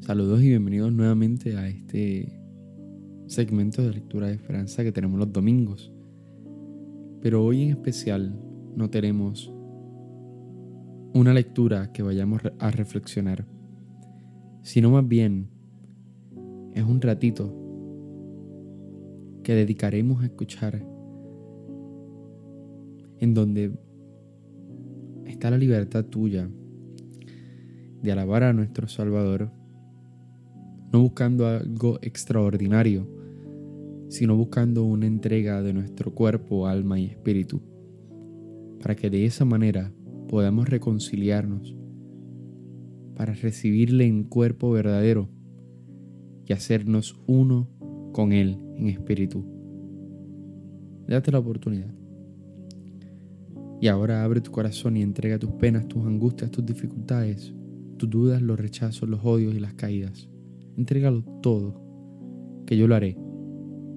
Saludos y bienvenidos nuevamente a este segmento de lectura de esperanza que tenemos los domingos. Pero hoy en especial no tenemos una lectura que vayamos a reflexionar, sino más bien es un ratito que dedicaremos a escuchar en donde está la libertad tuya de alabar a nuestro Salvador no buscando algo extraordinario, sino buscando una entrega de nuestro cuerpo, alma y espíritu, para que de esa manera podamos reconciliarnos, para recibirle en cuerpo verdadero y hacernos uno con Él en espíritu. Date la oportunidad. Y ahora abre tu corazón y entrega tus penas, tus angustias, tus dificultades, tus dudas, los rechazos, los odios y las caídas Entrégalo todo, que yo lo haré,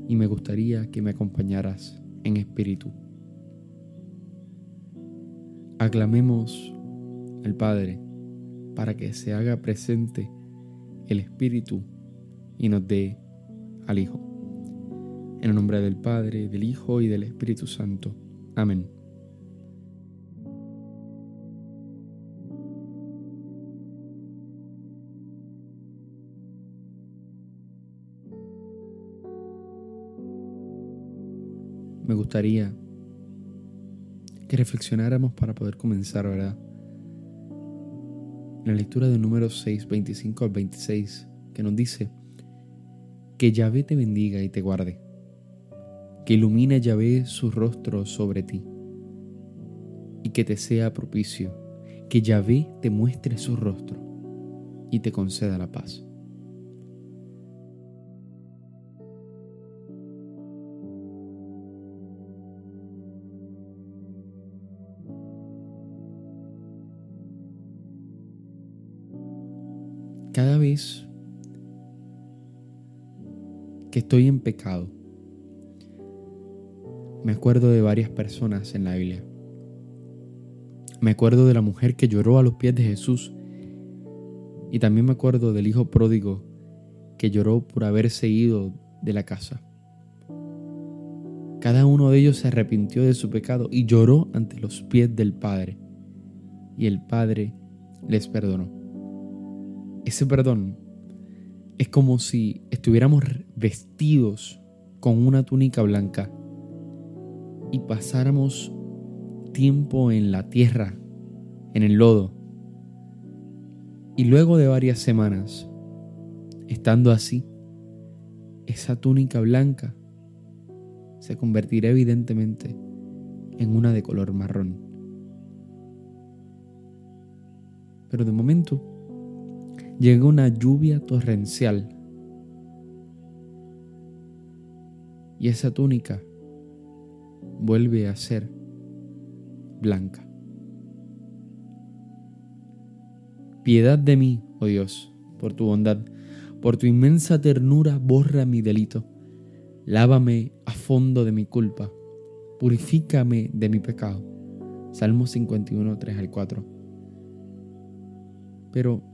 y me gustaría que me acompañaras en espíritu. Aclamemos al Padre para que se haga presente el Espíritu y nos dé al Hijo. En el nombre del Padre, del Hijo y del Espíritu Santo. Amén. me gustaría que reflexionáramos para poder comenzar, ¿verdad? La lectura del número 6, 25 al 26, que nos dice, que Yahvé te bendiga y te guarde, que ilumine Yahvé su rostro sobre ti y que te sea propicio, que Yahvé te muestre su rostro y te conceda la paz. Cada vez que estoy en pecado, me acuerdo de varias personas en la Biblia. Me acuerdo de la mujer que lloró a los pies de Jesús y también me acuerdo del hijo pródigo que lloró por haberse ido de la casa. Cada uno de ellos se arrepintió de su pecado y lloró ante los pies del Padre. Y el Padre les perdonó. Ese perdón es como si estuviéramos vestidos con una túnica blanca y pasáramos tiempo en la tierra, en el lodo. Y luego de varias semanas, estando así, esa túnica blanca se convertirá evidentemente en una de color marrón. Pero de momento llega una lluvia torrencial y esa túnica vuelve a ser blanca. Piedad de mí, oh Dios, por tu bondad, por tu inmensa ternura, borra mi delito. Lávame a fondo de mi culpa, purifícame de mi pecado. Salmo 51, 3 al 4. Pero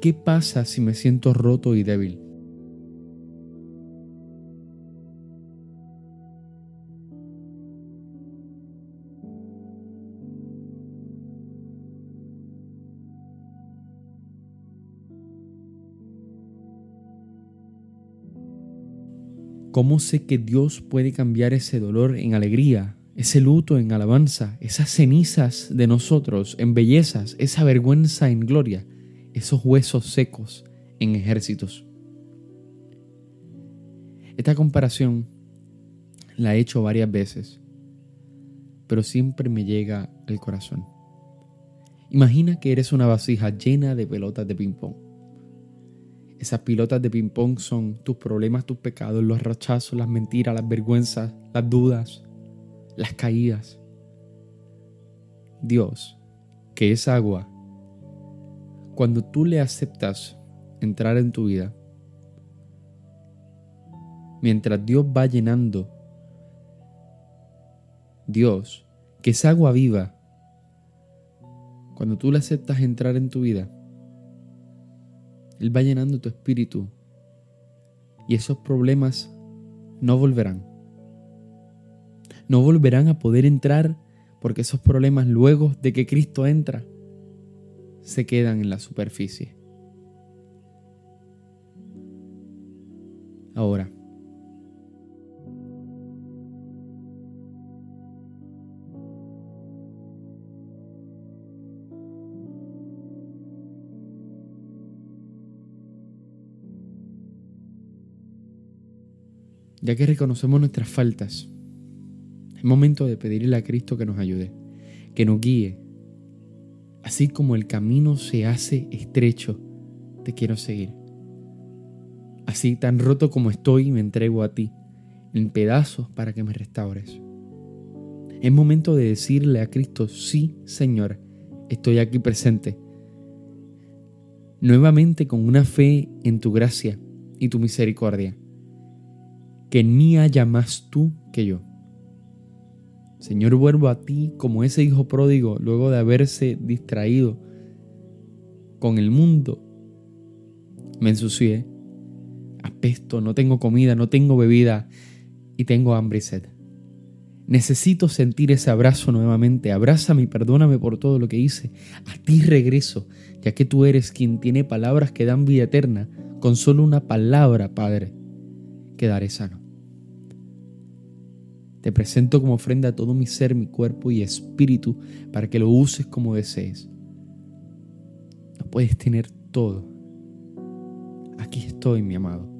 ¿Qué pasa si me siento roto y débil? ¿Cómo sé que Dios puede cambiar ese dolor en alegría, ese luto en alabanza, esas cenizas de nosotros en bellezas, esa vergüenza en gloria? Esos huesos secos en ejércitos. Esta comparación la he hecho varias veces, pero siempre me llega al corazón. Imagina que eres una vasija llena de pelotas de ping-pong. Esas pelotas de ping-pong son tus problemas, tus pecados, los rechazos, las mentiras, las vergüenzas, las dudas, las caídas. Dios, que es agua, cuando tú le aceptas entrar en tu vida, mientras Dios va llenando, Dios, que es agua viva, cuando tú le aceptas entrar en tu vida, Él va llenando tu espíritu y esos problemas no volverán. No volverán a poder entrar porque esos problemas luego de que Cristo entra se quedan en la superficie. Ahora, ya que reconocemos nuestras faltas, es momento de pedirle a Cristo que nos ayude, que nos guíe. Así como el camino se hace estrecho, te quiero seguir. Así tan roto como estoy, me entrego a ti, en pedazos para que me restaures. Es momento de decirle a Cristo, sí, Señor, estoy aquí presente. Nuevamente con una fe en tu gracia y tu misericordia. Que mí haya más tú que yo. Señor, vuelvo a ti como ese hijo pródigo luego de haberse distraído con el mundo. Me ensucié, apesto, no tengo comida, no tengo bebida y tengo hambre y sed. Necesito sentir ese abrazo nuevamente. Abrázame y perdóname por todo lo que hice. A ti regreso, ya que tú eres quien tiene palabras que dan vida eterna. Con solo una palabra, Padre, quedaré sano. Te presento como ofrenda todo mi ser, mi cuerpo y espíritu para que lo uses como desees. No puedes tener todo. Aquí estoy, mi amado.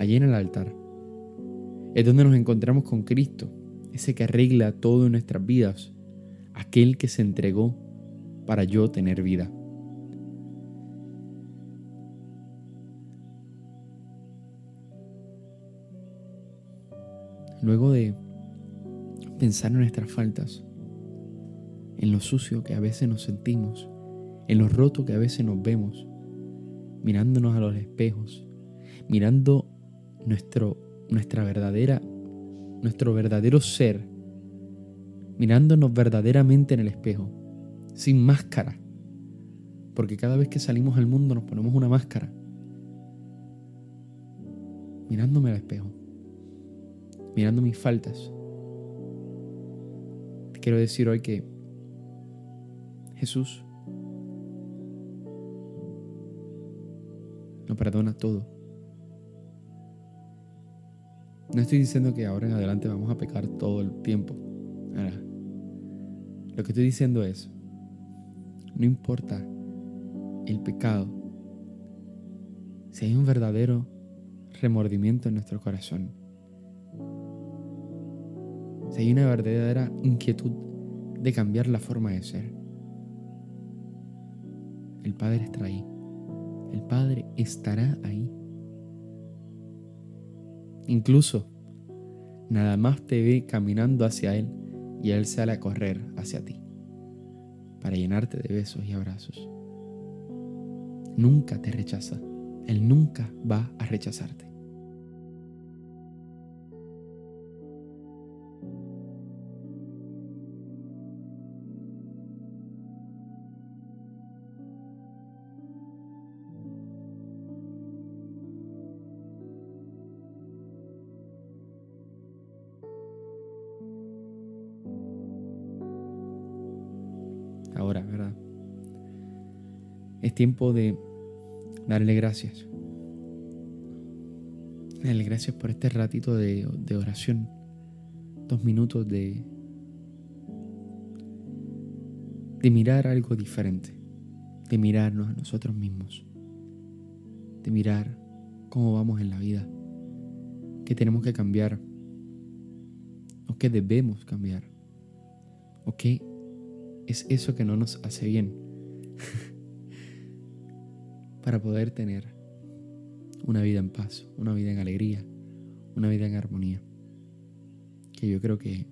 Allí en el altar, es donde nos encontramos con Cristo, ese que arregla todo en nuestras vidas, aquel que se entregó para yo tener vida. Luego de pensar en nuestras faltas, en lo sucio que a veces nos sentimos, en lo roto que a veces nos vemos, mirándonos a los espejos, mirando nuestro, nuestra verdadera, nuestro verdadero ser, mirándonos verdaderamente en el espejo, sin máscara. Porque cada vez que salimos al mundo nos ponemos una máscara. Mirándome al espejo, mirando mis faltas. Te quiero decir hoy que Jesús nos perdona todo no estoy diciendo que ahora en adelante vamos a pecar todo el tiempo. lo que estoy diciendo es, no importa el pecado, si hay un verdadero remordimiento en nuestro corazón, si hay una verdadera inquietud de cambiar la forma de ser, el Padre estará ahí. El Padre estará ahí Incluso, nada más te ve caminando hacia Él y Él sale a correr hacia ti para llenarte de besos y abrazos. Nunca te rechaza. Él nunca va a rechazarte. Ahora, ¿verdad? Es tiempo de darle gracias. Darle gracias por este ratito de, de oración. Dos minutos de, de mirar algo diferente. De mirarnos a nosotros mismos. De mirar cómo vamos en la vida. Que tenemos que cambiar. O que debemos cambiar. O qué es eso que no nos hace bien. Para poder tener una vida en paz, una vida en alegría, una vida en armonía. Que yo creo que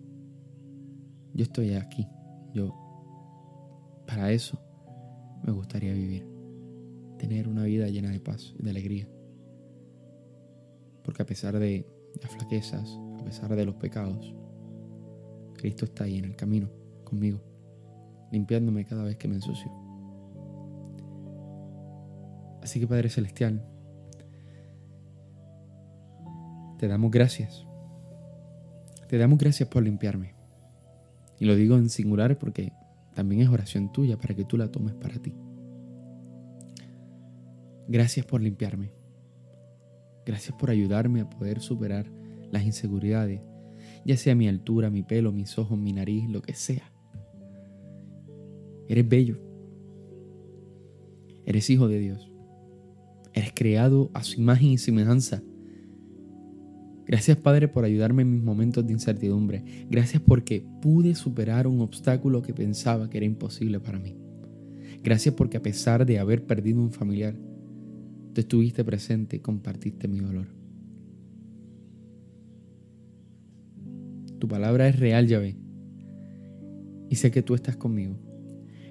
yo estoy aquí. Yo, para eso, me gustaría vivir. Tener una vida llena de paz y de alegría. Porque a pesar de las flaquezas, a pesar de los pecados, Cristo está ahí en el camino conmigo, limpiándome cada vez que me ensucio. Así que Padre Celestial, te damos gracias. Te damos gracias por limpiarme. Y lo digo en singular porque también es oración tuya para que tú la tomes para ti. Gracias por limpiarme. Gracias por ayudarme a poder superar las inseguridades, ya sea mi altura, mi pelo, mis ojos, mi nariz, lo que sea. Eres bello. Eres hijo de Dios. Eres creado a su imagen y semejanza. Gracias Padre por ayudarme en mis momentos de incertidumbre. Gracias porque pude superar un obstáculo que pensaba que era imposible para mí. Gracias porque a pesar de haber perdido un familiar, tú estuviste presente y compartiste mi dolor. Tu palabra es real, Yahvé. Y sé que tú estás conmigo.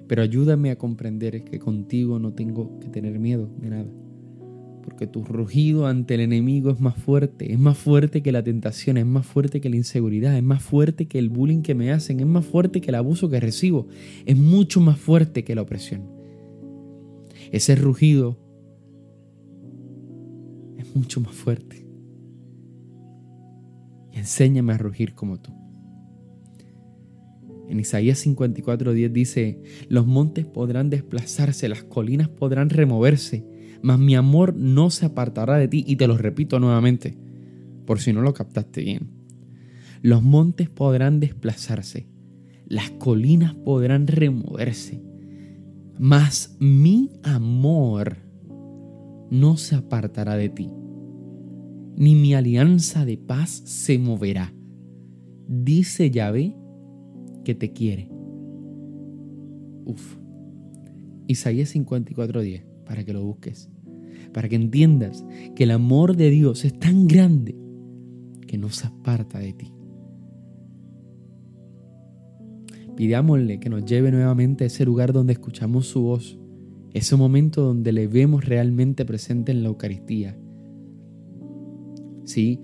Pero ayúdame a comprender que contigo no tengo que tener miedo de nada porque tu rugido ante el enemigo es más fuerte, es más fuerte que la tentación, es más fuerte que la inseguridad, es más fuerte que el bullying que me hacen, es más fuerte que el abuso que recibo, es mucho más fuerte que la opresión. Ese rugido es mucho más fuerte. Y enséñame a rugir como tú. En Isaías 54:10 dice, los montes podrán desplazarse, las colinas podrán removerse, mas mi amor no se apartará de ti. Y te lo repito nuevamente, por si no lo captaste bien. Los montes podrán desplazarse, las colinas podrán removerse, mas mi amor no se apartará de ti, ni mi alianza de paz se moverá. Dice Yahvé que te quiere. Uf. Isaías 54:10 para que lo busques, para que entiendas que el amor de Dios es tan grande que no se aparta de ti. Pidámosle que nos lleve nuevamente a ese lugar donde escuchamos su voz, ese momento donde le vemos realmente presente en la Eucaristía. Sí,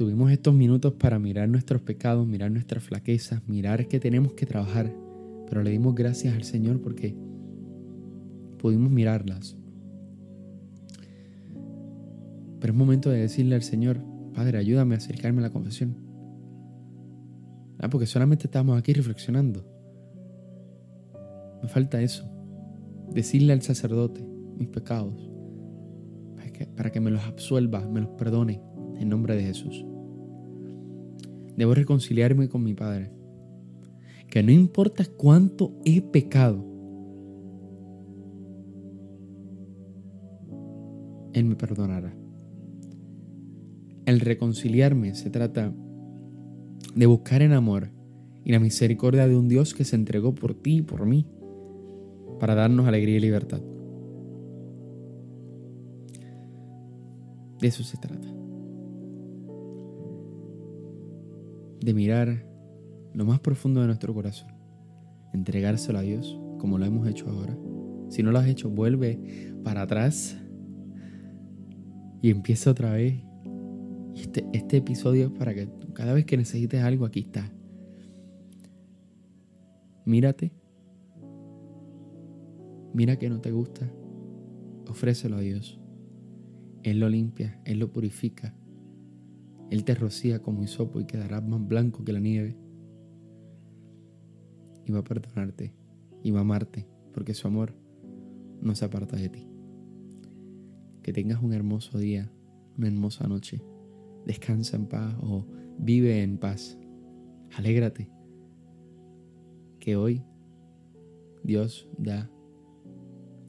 tuvimos estos minutos para mirar nuestros pecados, mirar nuestras flaquezas, mirar que tenemos que trabajar, pero le dimos gracias al Señor porque pudimos mirarlas. Pero es momento de decirle al Señor, Padre, ayúdame a acercarme a la confesión. Ah, porque solamente estamos aquí reflexionando. Me falta eso. Decirle al sacerdote mis pecados. Para que, para que me los absuelva, me los perdone. En nombre de Jesús. Debo reconciliarme con mi Padre. Que no importa cuánto he pecado, Él me perdonará. El reconciliarme se trata de buscar en amor y la misericordia de un Dios que se entregó por ti y por mí para darnos alegría y libertad. De eso se trata. De mirar lo más profundo de nuestro corazón, entregárselo a Dios como lo hemos hecho ahora. Si no lo has hecho, vuelve para atrás y empieza otra vez. Este, este episodio es para que cada vez que necesites algo, aquí está. Mírate. Mira que no te gusta. Ofrécelo a Dios. Él lo limpia, Él lo purifica. Él te rocía como hisopo y quedarás más blanco que la nieve. Y va a perdonarte y va a amarte porque su amor no se aparta de ti. Que tengas un hermoso día, una hermosa noche. Descansa en paz o vive en paz. Alégrate. Que hoy Dios da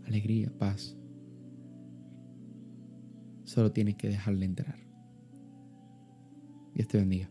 alegría, paz. Solo tienes que dejarle entrar. Dios te bendiga.